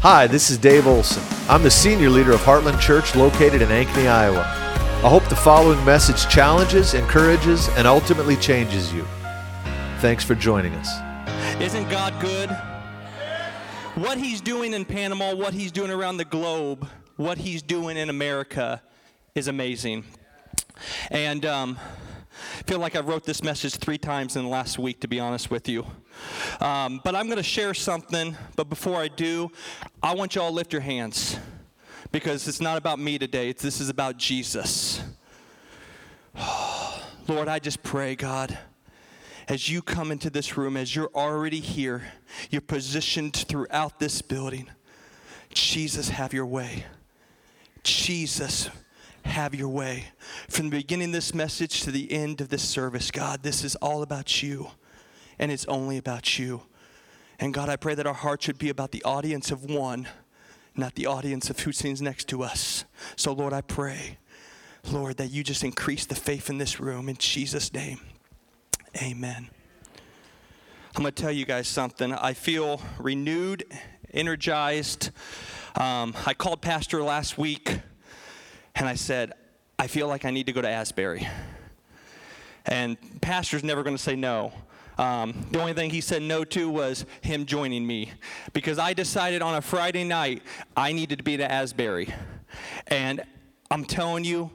Hi, this is Dave Olson. I'm the senior leader of Heartland Church located in Ankeny, Iowa. I hope the following message challenges, encourages, and ultimately changes you. Thanks for joining us. Isn't God good? What He's doing in Panama, what He's doing around the globe, what He's doing in America is amazing. And um, feel like I wrote this message three times in the last week, to be honest with you. Um, but I'm going to share something. But before I do, I want you all to lift your hands because it's not about me today. It's, this is about Jesus. Lord, I just pray, God, as you come into this room, as you're already here, you're positioned throughout this building. Jesus, have your way. Jesus, have your way. From the beginning of this message to the end of this service, God, this is all about you, and it's only about you. And God, I pray that our heart should be about the audience of one, not the audience of who sings next to us. So, Lord, I pray, Lord, that you just increase the faith in this room in Jesus' name. Amen. I'm going to tell you guys something. I feel renewed, energized. Um, I called Pastor last week and I said, I feel like I need to go to Asbury. And Pastor's never going to say no. Um, the only thing he said no to was him joining me because I decided on a Friday night I needed to be to Asbury. And I'm telling you,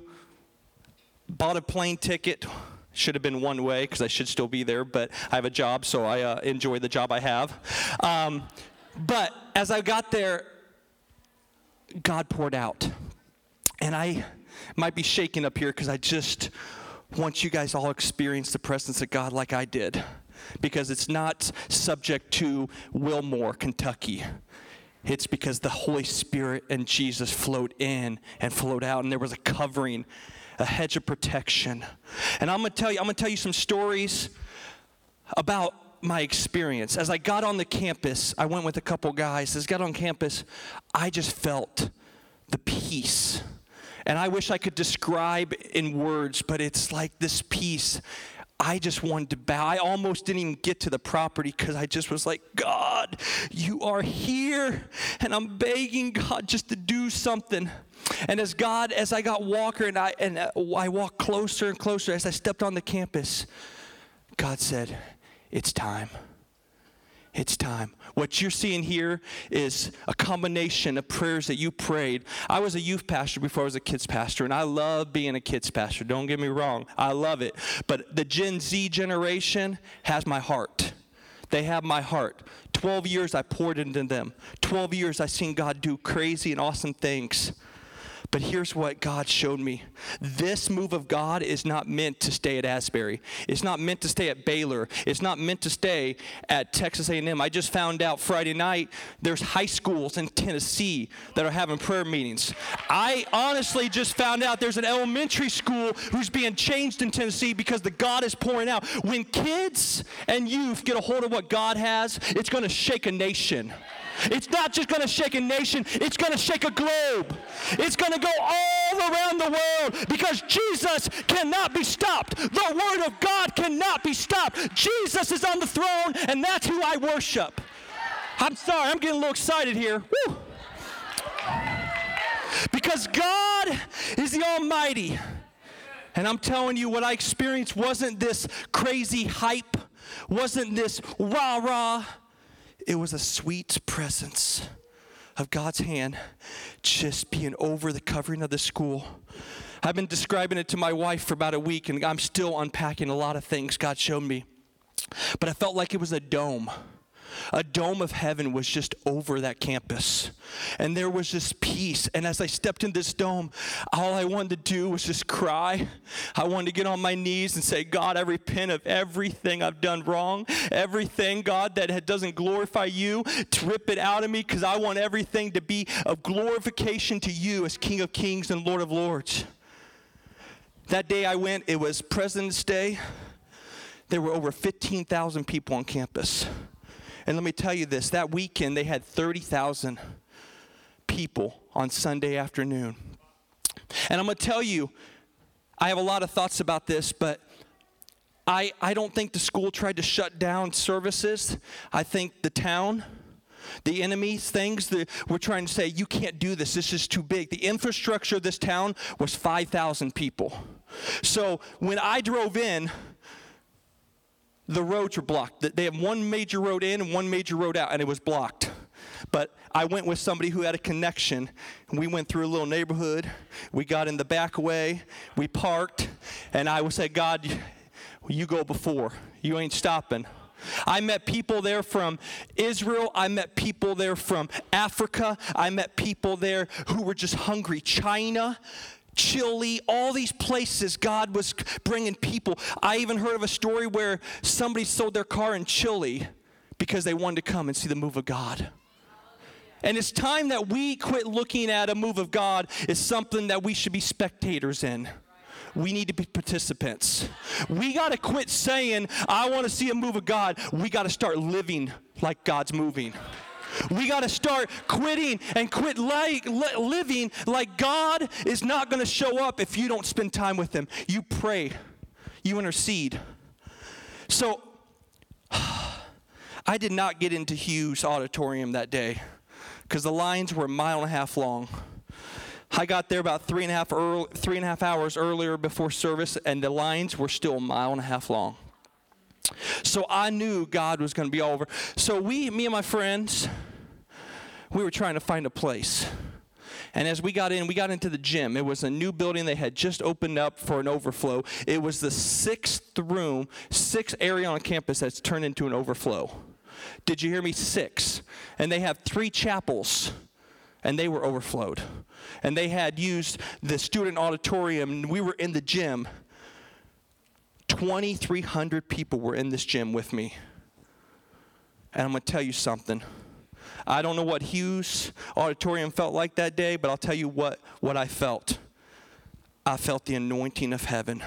bought a plane ticket. Should have been one way because I should still be there, but I have a job, so I uh, enjoy the job I have. Um, but as I got there, God poured out. And I might be shaking up here because I just want you guys all experience the presence of God like I did. Because it's not subject to Wilmore, Kentucky. It's because the Holy Spirit and Jesus flowed in and flowed out, and there was a covering, a hedge of protection. And I'm gonna tell you, I'm gonna tell you some stories about my experience. As I got on the campus, I went with a couple guys. As I got on campus, I just felt the peace. And I wish I could describe in words, but it's like this peace. I just wanted to bow. I almost didn't even get to the property because I just was like, God, you are here. And I'm begging God just to do something. And as God, as I got Walker and I and uh, I walked closer and closer as I stepped on the campus, God said, It's time. It's time. What you're seeing here is a combination of prayers that you prayed. I was a youth pastor before I was a kids pastor, and I love being a kids pastor. Don't get me wrong, I love it. But the Gen Z generation has my heart. They have my heart. 12 years I poured into them. 12 years I seen God do crazy and awesome things. But here's what God showed me. This move of God is not meant to stay at Asbury. It's not meant to stay at Baylor. It's not meant to stay at Texas A&M. I just found out Friday night there's high schools in Tennessee that are having prayer meetings. I honestly just found out there's an elementary school who's being changed in Tennessee because the God is pouring out. When kids and youth get a hold of what God has, it's going to shake a nation. It's not just going to shake a nation, it's going to shake a globe. It's going to go all around the world because Jesus cannot be stopped. The Word of God cannot be stopped. Jesus is on the throne, and that's who I worship. I'm sorry, I'm getting a little excited here. Woo. Because God is the Almighty. And I'm telling you, what I experienced wasn't this crazy hype, wasn't this rah rah it was a sweet presence of God's hand just being over the covering of the school. I've been describing it to my wife for about a week, and I'm still unpacking a lot of things God showed me. But I felt like it was a dome a dome of heaven was just over that campus. And there was this peace. And as I stepped in this dome, all I wanted to do was just cry. I wanted to get on my knees and say, God, I repent of everything I've done wrong, everything, God, that doesn't glorify you, to rip it out of me because I want everything to be of glorification to you as King of Kings and Lord of Lords. That day I went, it was President's Day. There were over 15,000 people on campus. And let me tell you this that weekend, they had 30,000 people on Sunday afternoon. And I'm going to tell you, I have a lot of thoughts about this, but I, I don't think the school tried to shut down services. I think the town The enemy's things that we're trying to say, you can't do this, this is too big. The infrastructure of this town was 5,000 people. So when I drove in, the roads were blocked. They have one major road in and one major road out, and it was blocked. But I went with somebody who had a connection. We went through a little neighborhood. We got in the back way. We parked. And I would say, God, you go before. You ain't stopping. I met people there from Israel. I met people there from Africa. I met people there who were just hungry. China, Chile, all these places, God was bringing people. I even heard of a story where somebody sold their car in Chile because they wanted to come and see the move of God. And it's time that we quit looking at a move of God as something that we should be spectators in. We need to be participants. We got to quit saying, I want to see a move of God. We got to start living like God's moving. We got to start quitting and quit li- living like God is not going to show up if you don't spend time with Him. You pray, you intercede. So, I did not get into Hughes Auditorium that day because the lines were a mile and a half long. I got there about three and a half early, three and a half hours earlier before service, and the lines were still a mile and a half long. So I knew God was going to be all over. So we, me and my friends, we were trying to find a place. And as we got in, we got into the gym. It was a new building they had just opened up for an overflow. It was the sixth room, sixth area on campus that's turned into an overflow. Did you hear me? Six. And they have three chapels, and they were overflowed. And they had used the student auditorium, and we were in the gym. 2,300 people were in this gym with me. And I'm going to tell you something. I don't know what Hughes Auditorium felt like that day, but I'll tell you what, what I felt. I felt the anointing of heaven.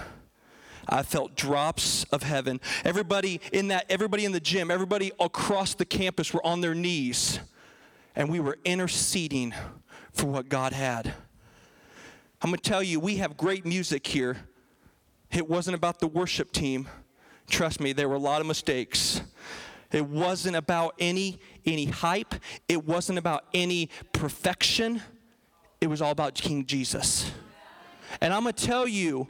I felt drops of heaven. Everybody in that, everybody in the gym, everybody across the campus were on their knees, and we were interceding for what God had. I'm going to tell you, we have great music here. It wasn't about the worship team. Trust me, there were a lot of mistakes. It wasn't about any any hype. It wasn't about any perfection. It was all about King Jesus. And I'm going to tell you,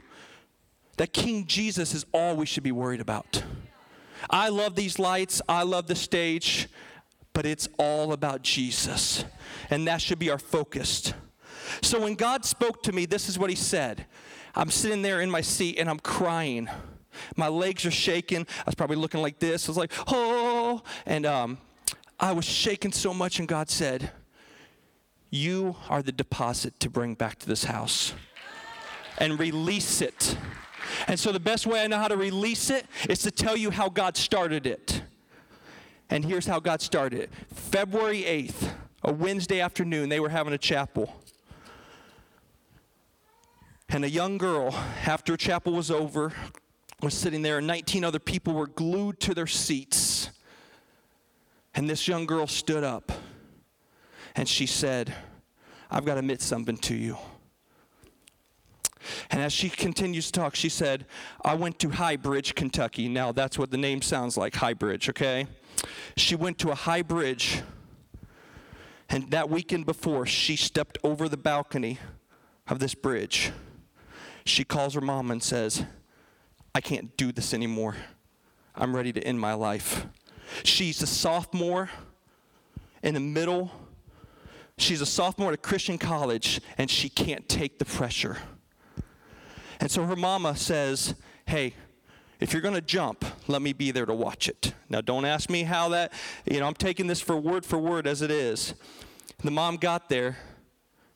that King Jesus is all we should be worried about. I love these lights, I love the stage, but it's all about Jesus. And that should be our focus. So when God spoke to me, this is what He said. I'm sitting there in my seat and I'm crying. My legs are shaking. I was probably looking like this. I was like, oh. And um, I was shaking so much, and God said, You are the deposit to bring back to this house and release it. And so the best way I know how to release it is to tell you how God started it. And here's how God started it February 8th, a Wednesday afternoon, they were having a chapel. And a young girl, after chapel was over, was sitting there, and 19 other people were glued to their seats. And this young girl stood up and she said, I've got to admit something to you. And as she continues to talk, she said, I went to High Bridge, Kentucky. Now, that's what the name sounds like High Bridge, okay? She went to a high bridge, and that weekend before, she stepped over the balcony of this bridge. She calls her mom and says, I can't do this anymore. I'm ready to end my life. She's a sophomore in the middle. She's a sophomore at a Christian college, and she can't take the pressure. And so her mama says, Hey, if you're going to jump, let me be there to watch it. Now, don't ask me how that, you know, I'm taking this for word for word as it is. The mom got there,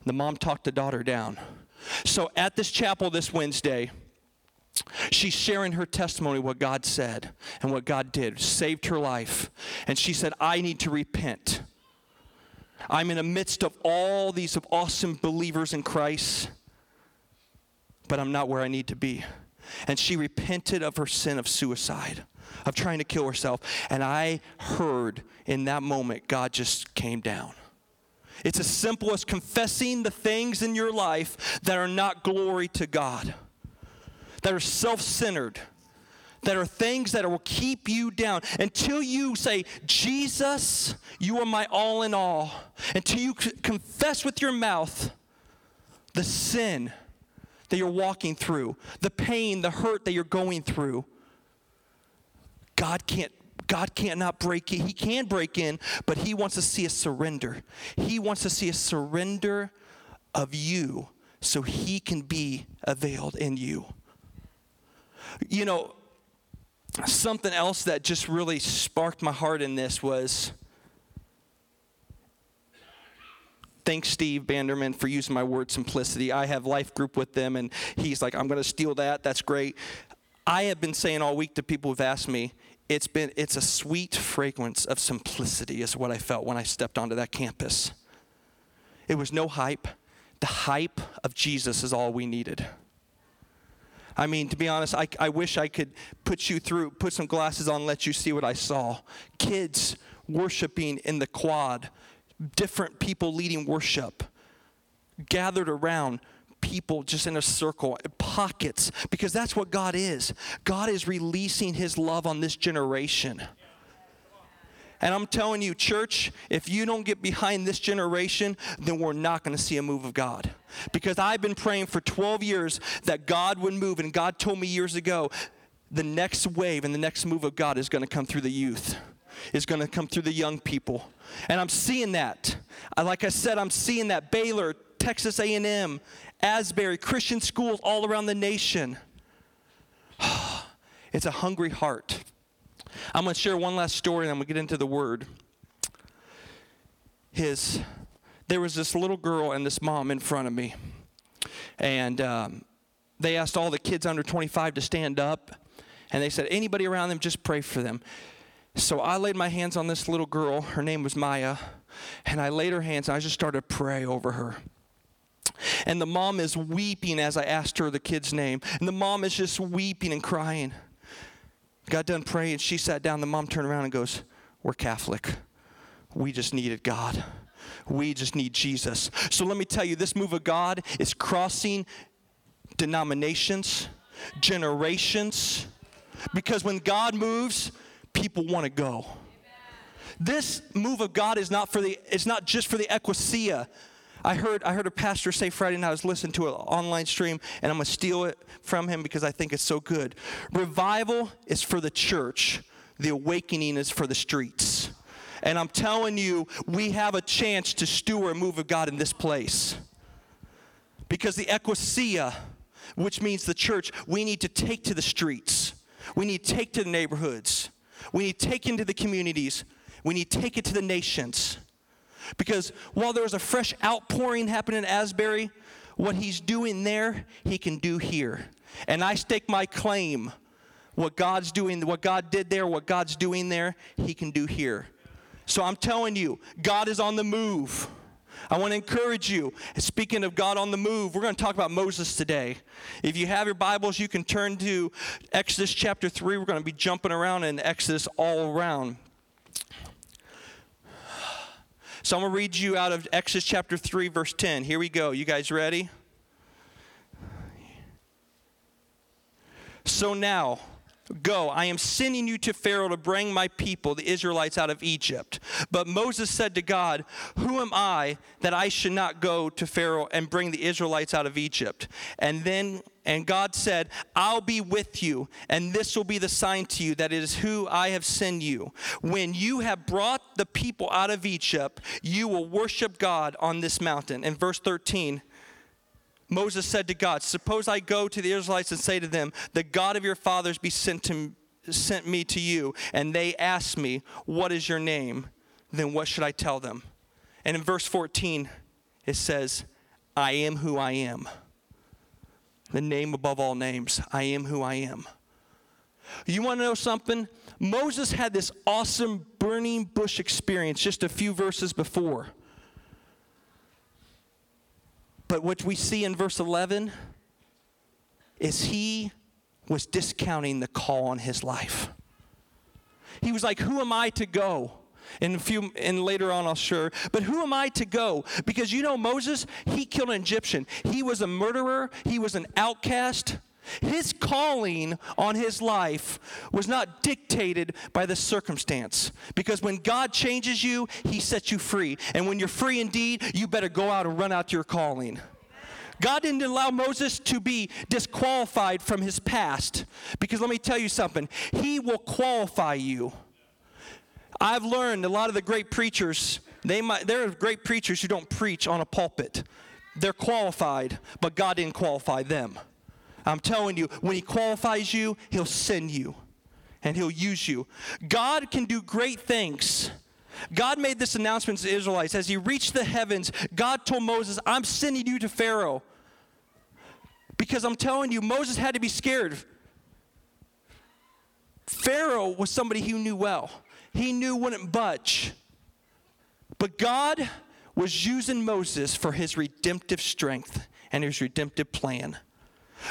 the mom talked the daughter down. So at this chapel this Wednesday, she's sharing her testimony, what God said and what God did, saved her life. And she said, I need to repent. I'm in the midst of all these awesome believers in Christ but I'm not where I need to be. And she repented of her sin of suicide, of trying to kill herself. And I heard in that moment, God just came down. It's as simple as confessing the things in your life that are not glory to God, that are self centered, that are things that will keep you down until you say, Jesus, you are my all in all, until you c- confess with your mouth the sin that you're walking through, the pain, the hurt that you're going through. God can't God can't not break in. He can break in, but he wants to see a surrender. He wants to see a surrender of you so he can be availed in you. You know, something else that just really sparked my heart in this was thanks steve banderman for using my word simplicity i have life group with them and he's like i'm going to steal that that's great i have been saying all week to people who've asked me it's been it's a sweet fragrance of simplicity is what i felt when i stepped onto that campus. It was no hype. The hype of jesus is all we needed. I mean, to be honest, I, I wish I could put you through, put some glasses on, let you see what I saw. Kids worshiping in the quad, different people leading worship, gathered around, people just in a circle, pockets, because that's what God is. God is releasing His love on this generation. And I'm telling you, church, if you don't get behind this generation, then we're not going to see a move of God. Because I've been praying for 12 years that God would move, and God told me years ago the next wave and the next move of God is going to come through the youth, is going to come through the young people. And I'm seeing that. Like I said, I'm seeing that Baylor, Texas A&M, Asbury, Christian schools all around the nation. It's a hungry heart. I'm going to share one last story and I'm going to get into the word. His, there was this little girl and this mom in front of me. And um, they asked all the kids under 25 to stand up. And they said, anybody around them, just pray for them. So I laid my hands on this little girl. Her name was Maya. And I laid her hands and I just started to pray over her. And the mom is weeping as I asked her the kid's name. And the mom is just weeping and crying. Got done praying. She sat down. The mom turned around and goes, We're Catholic. We just needed God. We just need Jesus. So let me tell you, this move of God is crossing denominations, generations, because when God moves, people want to go. This move of God is not for the it's not just for the ecclesia. I heard, I heard a pastor say Friday night, I was listening to an online stream, and I'm going to steal it from him because I think it's so good. Revival is for the church, the awakening is for the streets. And I'm telling you, we have a chance to steward a move of God in this place. Because the ecclesia, which means the church, we need to take to the streets. We need to take to the neighborhoods. We need to take into the communities. We need to take it to the nations. Because while there was a fresh outpouring happening in Asbury, what he's doing there, he can do here. And I stake my claim what God's doing, what God did there, what God's doing there, he can do here. So I'm telling you, God is on the move. I want to encourage you. Speaking of God on the move, we're going to talk about Moses today. If you have your Bibles, you can turn to Exodus chapter 3. We're going to be jumping around in Exodus all around. So I'm going to read you out of Exodus chapter 3, verse 10. Here we go. You guys ready? So now, Go, I am sending you to Pharaoh to bring my people, the Israelites, out of Egypt. But Moses said to God, Who am I that I should not go to Pharaoh and bring the Israelites out of Egypt? And then and God said, I'll be with you, and this will be the sign to you that it is who I have sent you. When you have brought the people out of Egypt, you will worship God on this mountain. In verse 13, Moses said to God, Suppose I go to the Israelites and say to them, The God of your fathers be sent, to, sent me to you, and they ask me, What is your name? Then what should I tell them? And in verse 14, it says, I am who I am the name above all names. I am who I am. You want to know something? Moses had this awesome burning bush experience just a few verses before. But what we see in verse 11 is he was discounting the call on his life. He was like, Who am I to go? In a few, and later on, I'll share. But who am I to go? Because you know, Moses, he killed an Egyptian. He was a murderer. He was an outcast. His calling on his life was not dictated by the circumstance. Because when God changes you, he sets you free. And when you're free indeed, you better go out and run out your calling. God didn't allow Moses to be disqualified from his past. Because let me tell you something, he will qualify you. I've learned a lot of the great preachers, they might, there are great preachers who don't preach on a pulpit. They're qualified, but God didn't qualify them. I'm telling you, when He qualifies you, He'll send you and He'll use you. God can do great things. God made this announcement to the Israelites. As He reached the heavens, God told Moses, I'm sending you to Pharaoh. Because I'm telling you, Moses had to be scared. Pharaoh was somebody he knew well, he knew wouldn't budge. But God was using Moses for his redemptive strength and his redemptive plan.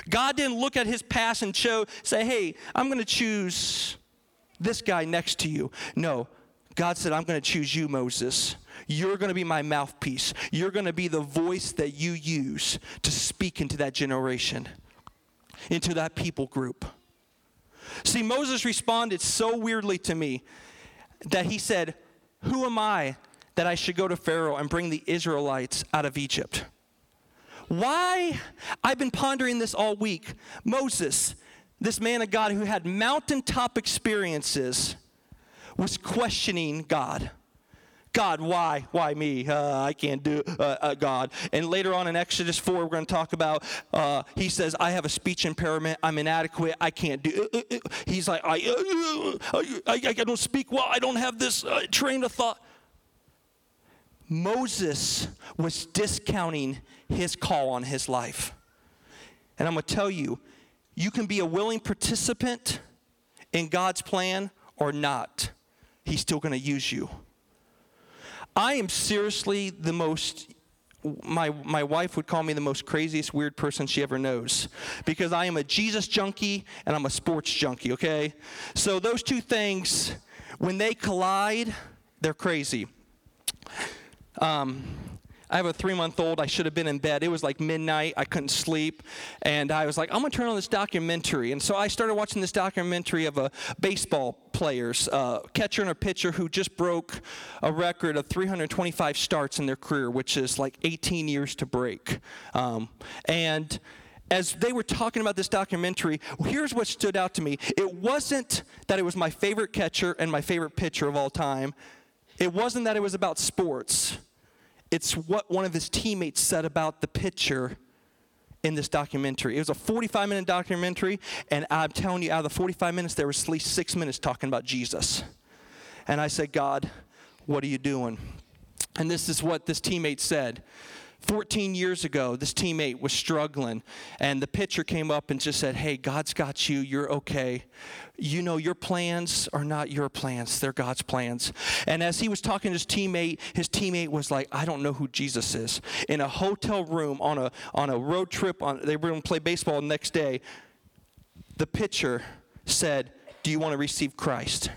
God didn't look at his past and show, say, hey, I'm going to choose this guy next to you. No, God said, I'm going to choose you, Moses. You're going to be my mouthpiece. You're going to be the voice that you use to speak into that generation, into that people group. See, Moses responded so weirdly to me that he said, Who am I that I should go to Pharaoh and bring the Israelites out of Egypt? Why? I've been pondering this all week. Moses, this man of God who had mountaintop experiences, was questioning God. God, why? Why me? Uh, I can't do uh, uh, God. And later on in Exodus 4, we're going to talk about, uh, he says, I have a speech impairment. I'm inadequate. I can't do uh, uh, He's like, I, I, I, don't speak well. I don't have this train of thought. Moses was discounting his call on his life. And I'm going to tell you, you can be a willing participant in God's plan or not. He's still going to use you. I am seriously the most my my wife would call me the most craziest weird person she ever knows because I am a Jesus junkie and I'm a sports junkie, okay? So those two things when they collide, they're crazy. Um, I have a three month old. I should have been in bed. It was like midnight. I couldn't sleep. And I was like, I'm going to turn on this documentary. And so I started watching this documentary of a baseball players, uh, catcher and a pitcher who just broke a record of 325 starts in their career, which is like 18 years to break. Um, and as they were talking about this documentary, here's what stood out to me. It wasn't that it was my favorite catcher and my favorite pitcher of all time. It wasn't that it was about sports. It's what one of his teammates said about the pitcher in this documentary. It was a 45 minute documentary, and I'm telling you, out of the 45 minutes, there was at least six minutes talking about Jesus. And I said, God, what are you doing? And this is what this teammate said. 14 years ago, this teammate was struggling, and the pitcher came up and just said, Hey, God's got you. You're okay. You know, your plans are not your plans, they're God's plans. And as he was talking to his teammate, his teammate was like, I don't know who Jesus is. In a hotel room on a, on a road trip, on, they were going to play baseball the next day, the pitcher said, Do you want to receive Christ?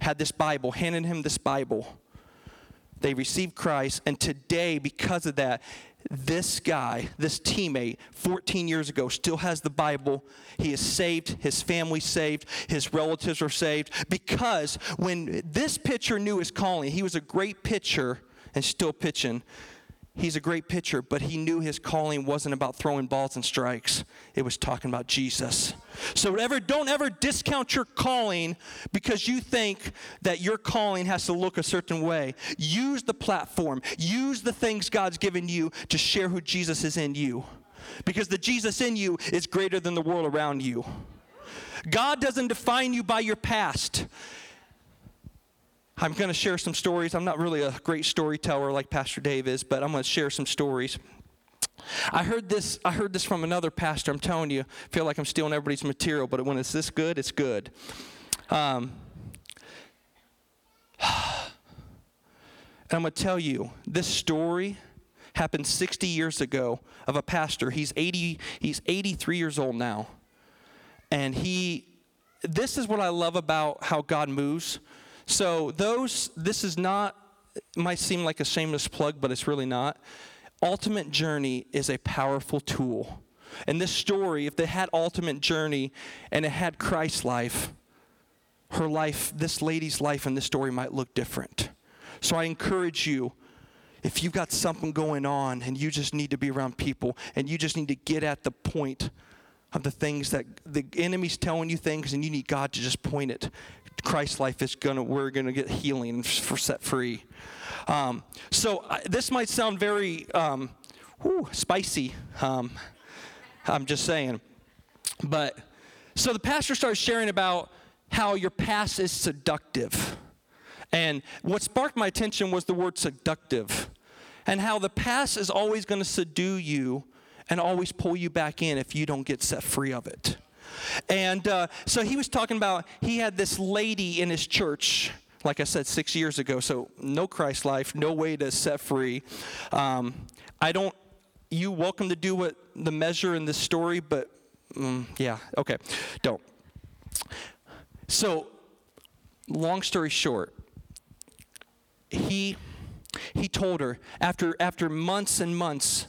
Had this Bible, handed him this Bible. They received Christ, and today, because of that, this guy, this teammate, 14 years ago, still has the Bible. He is saved, his family saved, his relatives are saved. Because when this pitcher knew his calling, he was a great pitcher and still pitching. He's a great pitcher, but he knew his calling wasn't about throwing balls and strikes. It was talking about Jesus. So ever, don't ever discount your calling because you think that your calling has to look a certain way. Use the platform, use the things God's given you to share who Jesus is in you. Because the Jesus in you is greater than the world around you. God doesn't define you by your past. I'm going to share some stories. I'm not really a great storyteller like Pastor Dave is, but I'm going to share some stories. I heard this. I heard this from another pastor. I'm telling you, I feel like I'm stealing everybody's material, but when it's this good, it's good. Um, and I'm going to tell you this story happened 60 years ago of a pastor. He's 80. He's 83 years old now, and he. This is what I love about how God moves. So those, this is not, might seem like a shameless plug, but it's really not. Ultimate Journey is a powerful tool And this story, if they had ultimate journey and it had Christ's life, her life, this lady's life in this story might look different. So I encourage you, if you've got something going on and you just need to be around people and you just need to get at the point of the things that the enemy's telling you things and you need God to just point it. Christ's life is gonna, we're gonna get healing and for set free. Um, so uh, this might sound very um, whew, spicy. Um, I'm just saying. But so the pastor starts sharing about how your past is seductive. And what sparked my attention was the word seductive, and how the past is always going to seduce you and always pull you back in if you don't get set free of it. And uh, so he was talking about he had this lady in his church, like I said, six years ago. So no Christ life, no way to set free. Um, I don't. You welcome to do what the measure in this story, but mm, yeah, okay, don't. So, long story short, he he told her after after months and months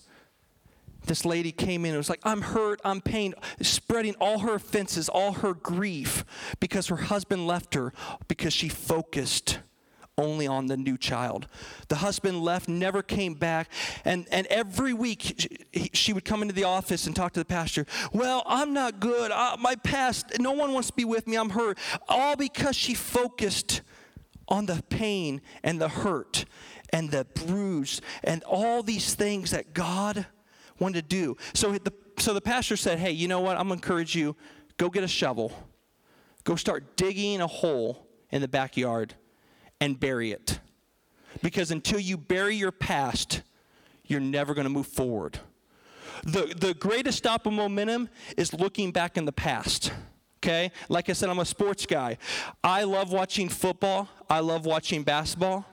this lady came in and was like i'm hurt i'm pained spreading all her offenses all her grief because her husband left her because she focused only on the new child. The husband left never came back and and every week she, she would come into the office and talk to the pastor well i'm not good I, my past no one wants to be with me i'm hurt all because she focused on the pain and the hurt and the bruise and all these things that God wanted to do. So the, so the pastor said, Hey, you know what? I'm going to encourage you go get a shovel, go start digging a hole in the backyard and bury it. Because until you bury your past, you're never going to move forward. The, the greatest stop of momentum is looking back in the past okay? Like I said, I'm a sports guy. I love watching football, I love watching basketball.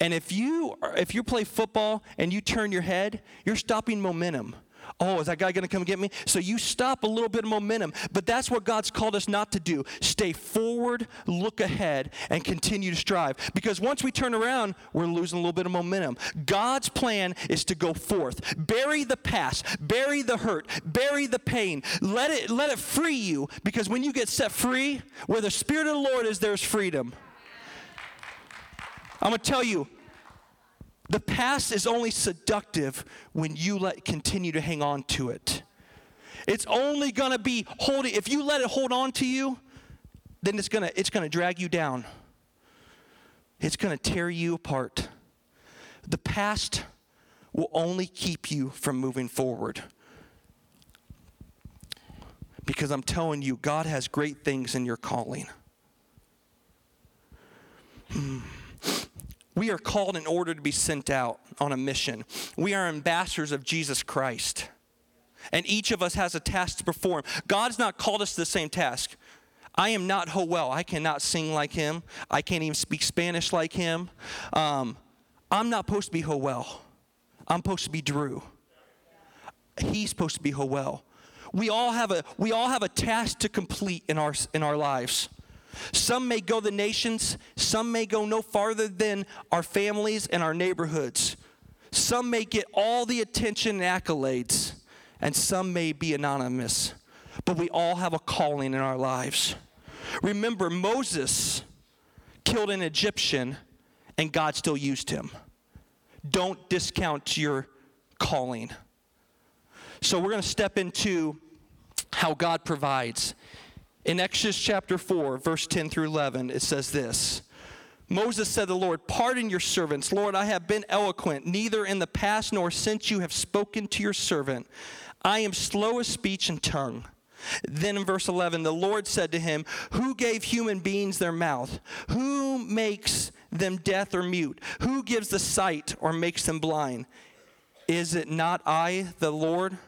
And if you if you play football and you turn your head, you're stopping momentum. Oh, is that guy going to come get me? So you stop a little bit of momentum. But that's what God's called us not to do. Stay forward, look ahead, and continue to strive. Because once we turn around, we're losing a little bit of momentum. God's plan is to go forth. Bury the past, bury the hurt, bury the pain. Let it, let it free you. Because when you get set free, where the Spirit of the Lord is, there's freedom. I'm going to tell you, the past is only seductive when you let continue to hang on to it. It's only going to be holding if you let it hold on to you, then it's going to it's going to drag you down. It's going to tear you apart. The past will only keep you from moving forward. Because I'm telling you, God has great things in your calling. Hmm. We are called in order to be sent out on a mission. We are ambassadors of Jesus Christ. And each of us has a task to perform. God's not called us to the same task. I am not Joel. I cannot sing like him. I can't even speak Spanish like him. Um, I'm not supposed to be Joel. I'm supposed to be Drew. He's supposed to be Joel. We all have a we all have a task to complete in our in our lives. Some may go the nations, some may go no farther than our families and our neighborhoods. Some may get all the attention and accolades, and some may be anonymous. But we all have a calling in our lives. Remember, Moses killed an Egyptian, and God still used him. Don't discount your calling. So, we're going to step into how God provides. In Exodus chapter 4, verse 10 through 11, it says this Moses said to the Lord, Pardon your servants. Lord, I have been eloquent, neither in the past nor since you have spoken to your servant. I am slow of speech and tongue. Then in verse 11, the Lord said to him, Who gave human beings their mouth? Who makes them deaf or mute? Who gives the sight or makes them blind? Is it not I, the Lord?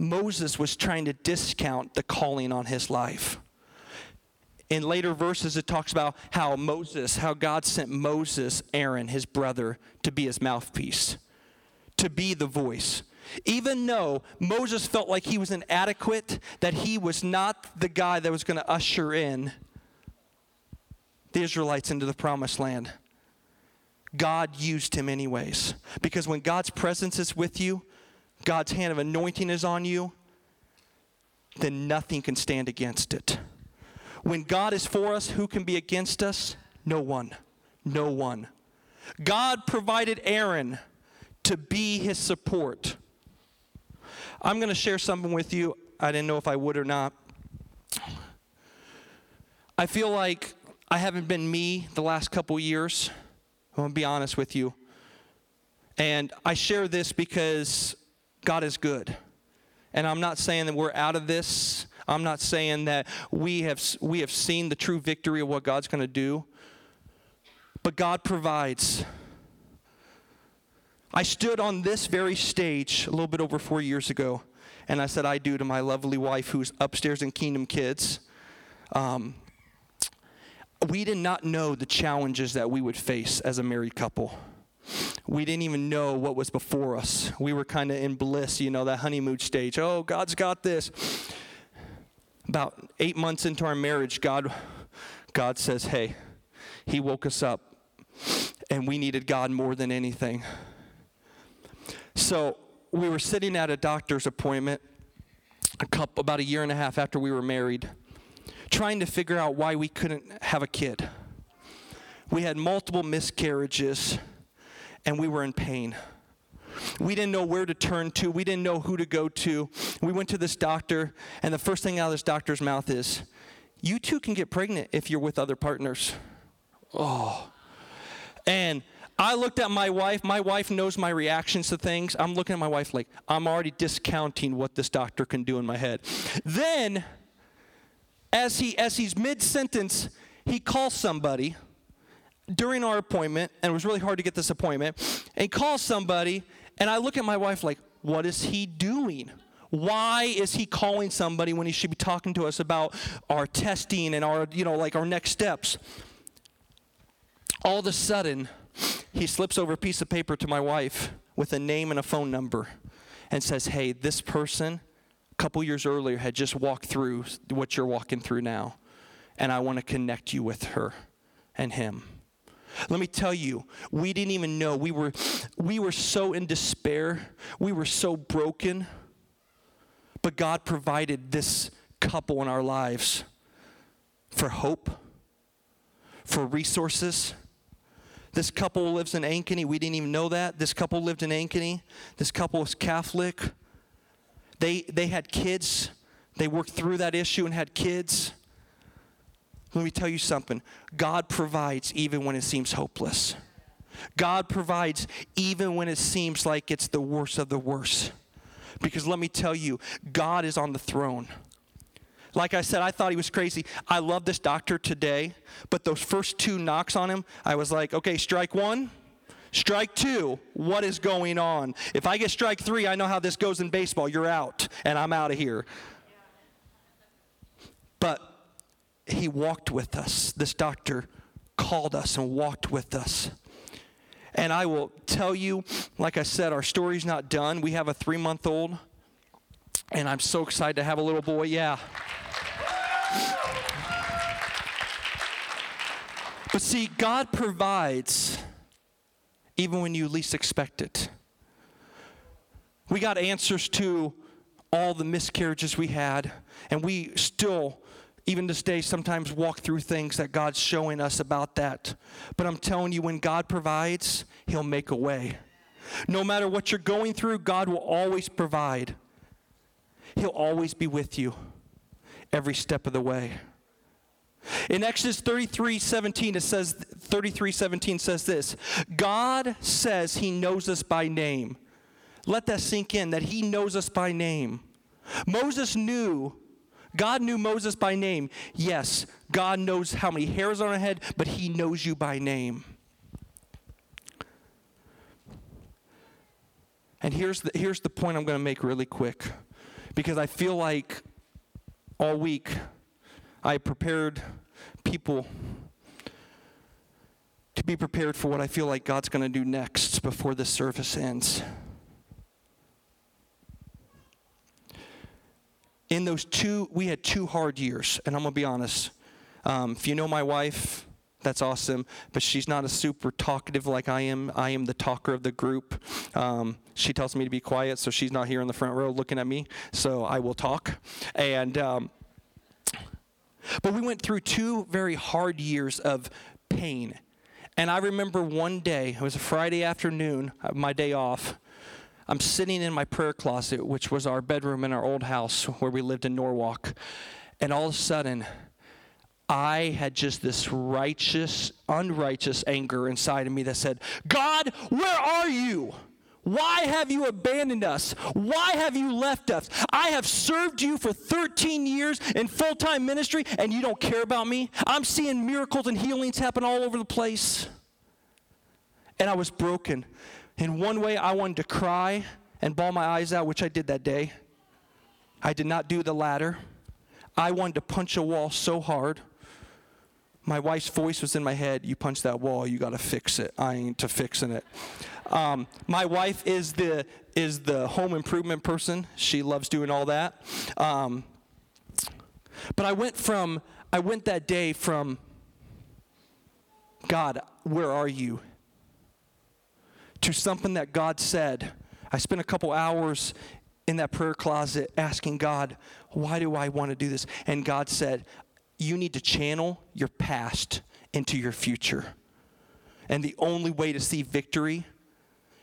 Moses was trying to discount the calling on his life. In later verses, it talks about how Moses, how God sent Moses, Aaron, his brother, to be his mouthpiece, to be the voice. Even though Moses felt like he was inadequate, that he was not the guy that was going to usher in the Israelites into the promised land, God used him anyways. Because when God's presence is with you, God's hand of anointing is on you, then nothing can stand against it. When God is for us, who can be against us? No one. No one. God provided Aaron to be his support. I'm going to share something with you. I didn't know if I would or not. I feel like I haven't been me the last couple years. I'm going to be honest with you. And I share this because God is good. And I'm not saying that we're out of this. I'm not saying that we have, we have seen the true victory of what God's going to do. But God provides. I stood on this very stage a little bit over four years ago, and I said, I do to my lovely wife who's upstairs in Kingdom Kids. Um, we did not know the challenges that we would face as a married couple. We didn't even know what was before us. We were kind of in bliss, you know, that honeymoon stage. Oh, God's got this. About eight months into our marriage, God, God says, Hey, He woke us up, and we needed God more than anything. So we were sitting at a doctor's appointment a couple, about a year and a half after we were married, trying to figure out why we couldn't have a kid. We had multiple miscarriages and we were in pain. We didn't know where to turn to. We didn't know who to go to. We went to this doctor, and the first thing out of this doctor's mouth is, You too can get pregnant if you're with other partners. Oh. And I looked at my wife. My wife knows my reactions to things. I'm looking at my wife like, I'm already discounting what this doctor can do in my head. Then, as, he, as he's mid sentence, he calls somebody during our appointment, and it was really hard to get this appointment, and calls somebody, and I look at my wife like, what is he doing? Why is he calling somebody when he should be talking to us about our testing and our, you know, like our next steps? All of a sudden, he slips over a piece of paper to my wife with a name and a phone number and says, Hey, this person a couple years earlier had just walked through what you're walking through now, and I want to connect you with her and him. Let me tell you, we didn't even know. We were, we were so in despair. We were so broken. But God provided this couple in our lives for hope, for resources, this couple lives in Ankeny. We didn't even know that. This couple lived in Ankeny. This couple was Catholic. They, they had kids. They worked through that issue and had kids. Let me tell you something God provides even when it seems hopeless. God provides even when it seems like it's the worst of the worst. Because let me tell you, God is on the throne. Like I said, I thought he was crazy. I love this doctor today, but those first two knocks on him, I was like, okay, strike one, strike two. What is going on? If I get strike three, I know how this goes in baseball. You're out, and I'm out of here. But he walked with us. This doctor called us and walked with us. And I will tell you, like I said, our story's not done. We have a three month old, and I'm so excited to have a little boy. Yeah. But see, God provides even when you least expect it. We got answers to all the miscarriages we had, and we still, even this day, sometimes walk through things that God's showing us about that. But I'm telling you, when God provides, He'll make a way. No matter what you're going through, God will always provide. He'll always be with you every step of the way. In Exodus 33 17, it says, 33 17 says this God says he knows us by name. Let that sink in that he knows us by name. Moses knew, God knew Moses by name. Yes, God knows how many hairs on our head, but he knows you by name. And here's the, here's the point I'm going to make really quick because I feel like all week I prepared people to be prepared for what I feel like God's going to do next before this service ends. In those two, we had two hard years, and I'm to be honest. Um, if you know my wife, That's awesome. But she's not a super talkative like I am. I am the talker of the group. Um, she tells me to be quiet, so she's not here in the front row looking at me. So I will talk. And um, but we went through two very hard years of pain. And I remember one day, it was a Friday afternoon, uh, my day off. I'm sitting in my prayer closet, which was our bedroom in our old house where we lived in Norwalk. And all of a sudden, I had just this righteous, unrighteous anger inside of me that said, God, where are you? Why have you abandoned us? Why have you left us? I have served you for 13 years in full time ministry and you don't care about me. I'm seeing miracles and healings happen all over the place. And I was broken. In one way, I wanted to cry and bawl my eyes out, which I did that day. I did not do the latter. I wanted to punch a wall so hard. My wife's voice was in my head You punch that wall, you got to fix it. I ain't to fixing it. Um, my wife is the is the home improvement person. She loves doing all that. Um, but I went from I went that day from God, where are you? To something that God said. I spent a couple hours in that prayer closet asking God, why do I want to do this? And God said, you need to channel your past into your future. And the only way to see victory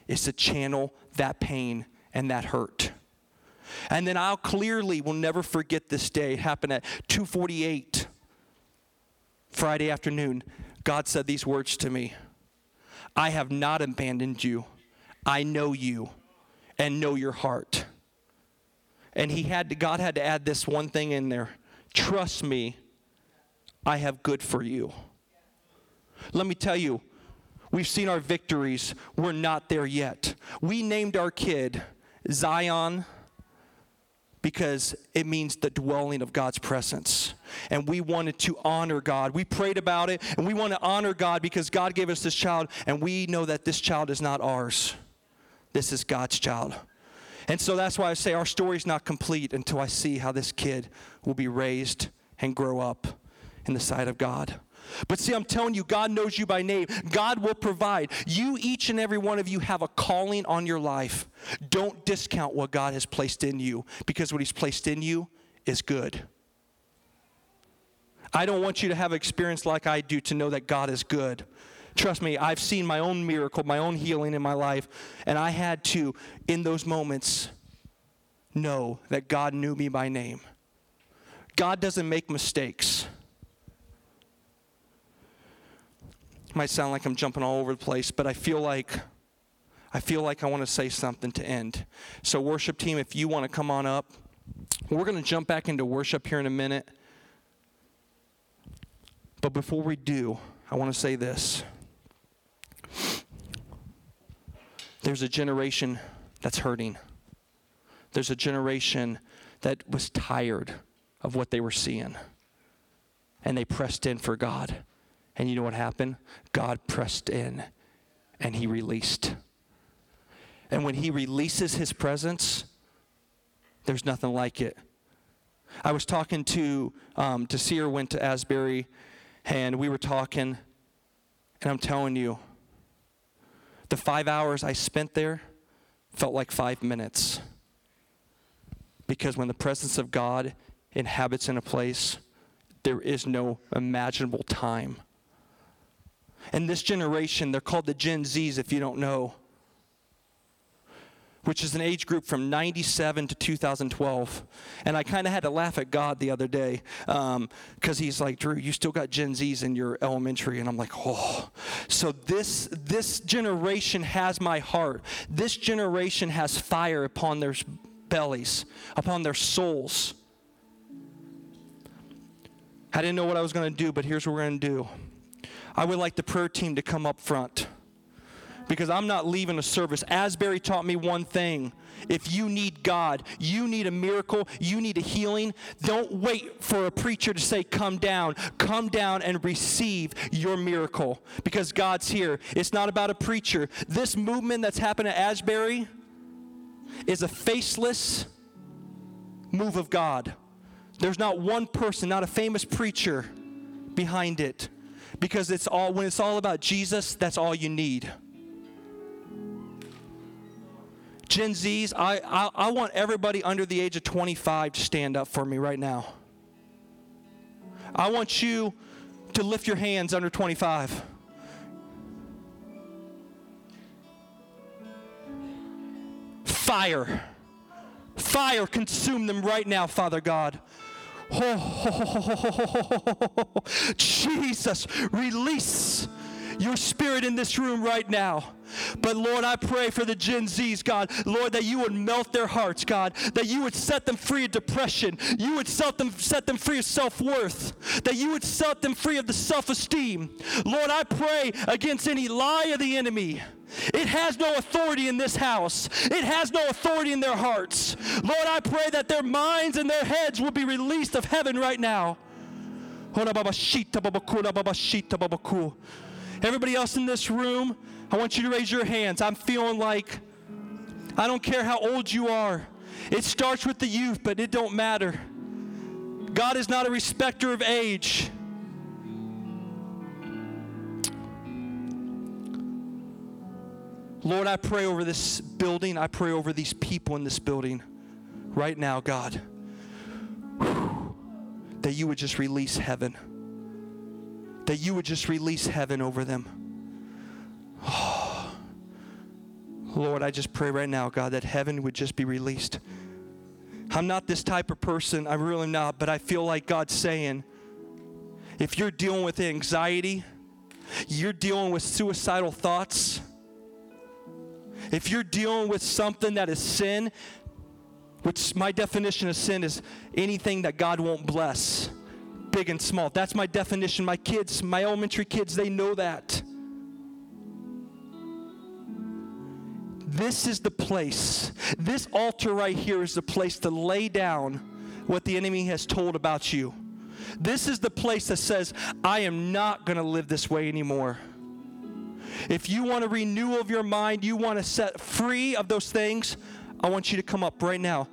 is to channel that pain and that hurt. And then I'll clearly will never forget this day. It happened at 248 Friday afternoon. God said these words to me. I have not abandoned you. I know you and know your heart. And he had to, God had to add this one thing in there. Trust me, I have good for you. Let me tell you, We've seen our victories. We're not there yet. We named our kid Zion because it means the dwelling of God's presence. And we wanted to honor God. We prayed about it, and we want to honor God because God gave us this child, and we know that this child is not ours. This is God's child. And so that's why I say our story is not complete until I see how this kid will be raised and grow up in the sight of God. But see, I'm telling you, God knows you by name. God will provide. You, each and every one of you, have a calling on your life. Don't discount what God has placed in you because what He's placed in you is good. I don't want you to have experience like I do to know that God is good. Trust me, I've seen my own miracle, my own healing in my life, and I had to, in those moments, know that God knew me by name. God doesn't make mistakes. might sound like I'm jumping all over the place, but I feel like I feel like I want to say something to end. So worship team, if you want to come on up, we're going to jump back into worship here in a minute. But before we do, I want to say this. There's a generation that's hurting. There's a generation that was tired of what they were seeing. And they pressed in for God. And you know what happened? God pressed in and he released. And when he releases his presence, there's nothing like it. I was talking to um, Sear went to Asbury, and we were talking, and I'm telling you, the five hours I spent there felt like five minutes. Because when the presence of God inhabits in a place, there is no imaginable time. And this generation, they're called the Gen Zs if you don't know, which is an age group from 97 to 2012. And I kind of had to laugh at God the other day because um, he's like, Drew, you still got Gen Zs in your elementary. And I'm like, oh. So this, this generation has my heart. This generation has fire upon their bellies, upon their souls. I didn't know what I was going to do, but here's what we're going to do. I would like the prayer team to come up front because I'm not leaving a service. Asbury taught me one thing. If you need God, you need a miracle, you need a healing, don't wait for a preacher to say, Come down. Come down and receive your miracle because God's here. It's not about a preacher. This movement that's happened at Asbury is a faceless move of God. There's not one person, not a famous preacher behind it Because it's all when it's all about Jesus, that's all you need. Gen Zs, I, I, I want everybody under the age of 25 to stand up for me right now. I want you to lift your hands under 25. Fire. Fire consume them right now, Father God. Oh, Jesus, release your spirit in this room right now. But Lord, I pray for the Gen Zs, God, Lord, that you would melt their hearts, God, that you would set them free of depression, you would set them, set them free of self worth, that you would set them free of the self esteem. Lord, I pray against any lie of the enemy. It has no authority in this house. It has no authority in their hearts. Lord, I pray that their minds and their heads will be released of heaven right now. Everybody else in this room, I want you to raise your hands. I'm feeling like I don't care how old you are. It starts with the youth, but it don't matter. God is not a respecter of age. Lord, I pray over this building. I pray over these people in this building right now, God, that you would just release heaven that you would just release heaven over them. Lord, I just pray right now, God, that heaven would just be released. I'm not this type of person, I'm really not, but I feel like God's saying, if you're dealing with anxiety, you're dealing with suicidal thoughts, if you're dealing with something that is sin, which my definition of sin is anything that God won't bless big and small. That's my definition. My kids, my elementary kids, they know that. This is the place. This altar right here is the place to lay down what the enemy has told about you. This is the place that says, I am not going to live this way anymore. If you want a renewal of your mind, you want to set free of those things, I want you to come up right now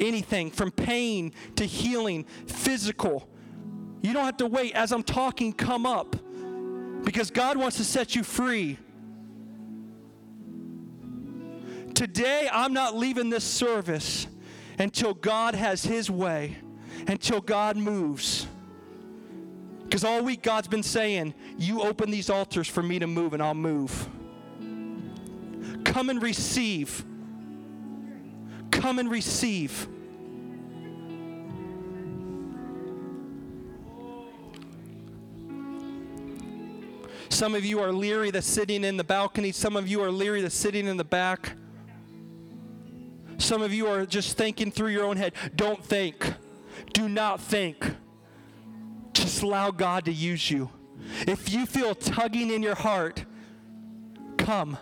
anything from pain to healing, physical. You don't have to wait. As I'm talking, come up because God wants to set you free. Today, I'm not leaving this service until God has His way, until God moves. Because all week God's been saying, You open these altars for me to move, and I'll move. Come and receive. Come and receive. Some of you are leery that's sitting in the balcony. Some of you are leery that's sitting in the back. Some of you are just thinking through your own head. Don't think. Do not think. Just allow God to use you. If you feel tugging in your heart, come.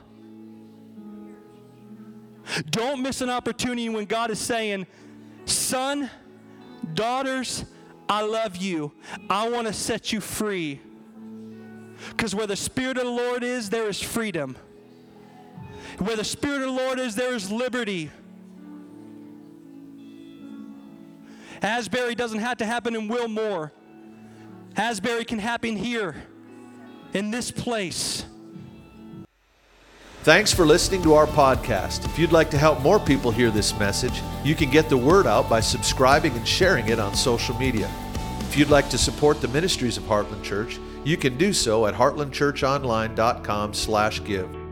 Don't miss an opportunity when God is saying, Son, daughters, I love you. I want to set you free. Because where the Spirit of the Lord is, there is freedom. Where the Spirit of the Lord is, there is liberty. Asbury doesn't have to happen in Wilmore. Asbury can happen here, in this place. Thanks for listening to our podcast. If you'd like to help more people hear this message, you can get the word out by subscribing and sharing it on social media. If you'd like to support the ministries of Heartland Church, you can do so at heartlandchurchonline.com/give.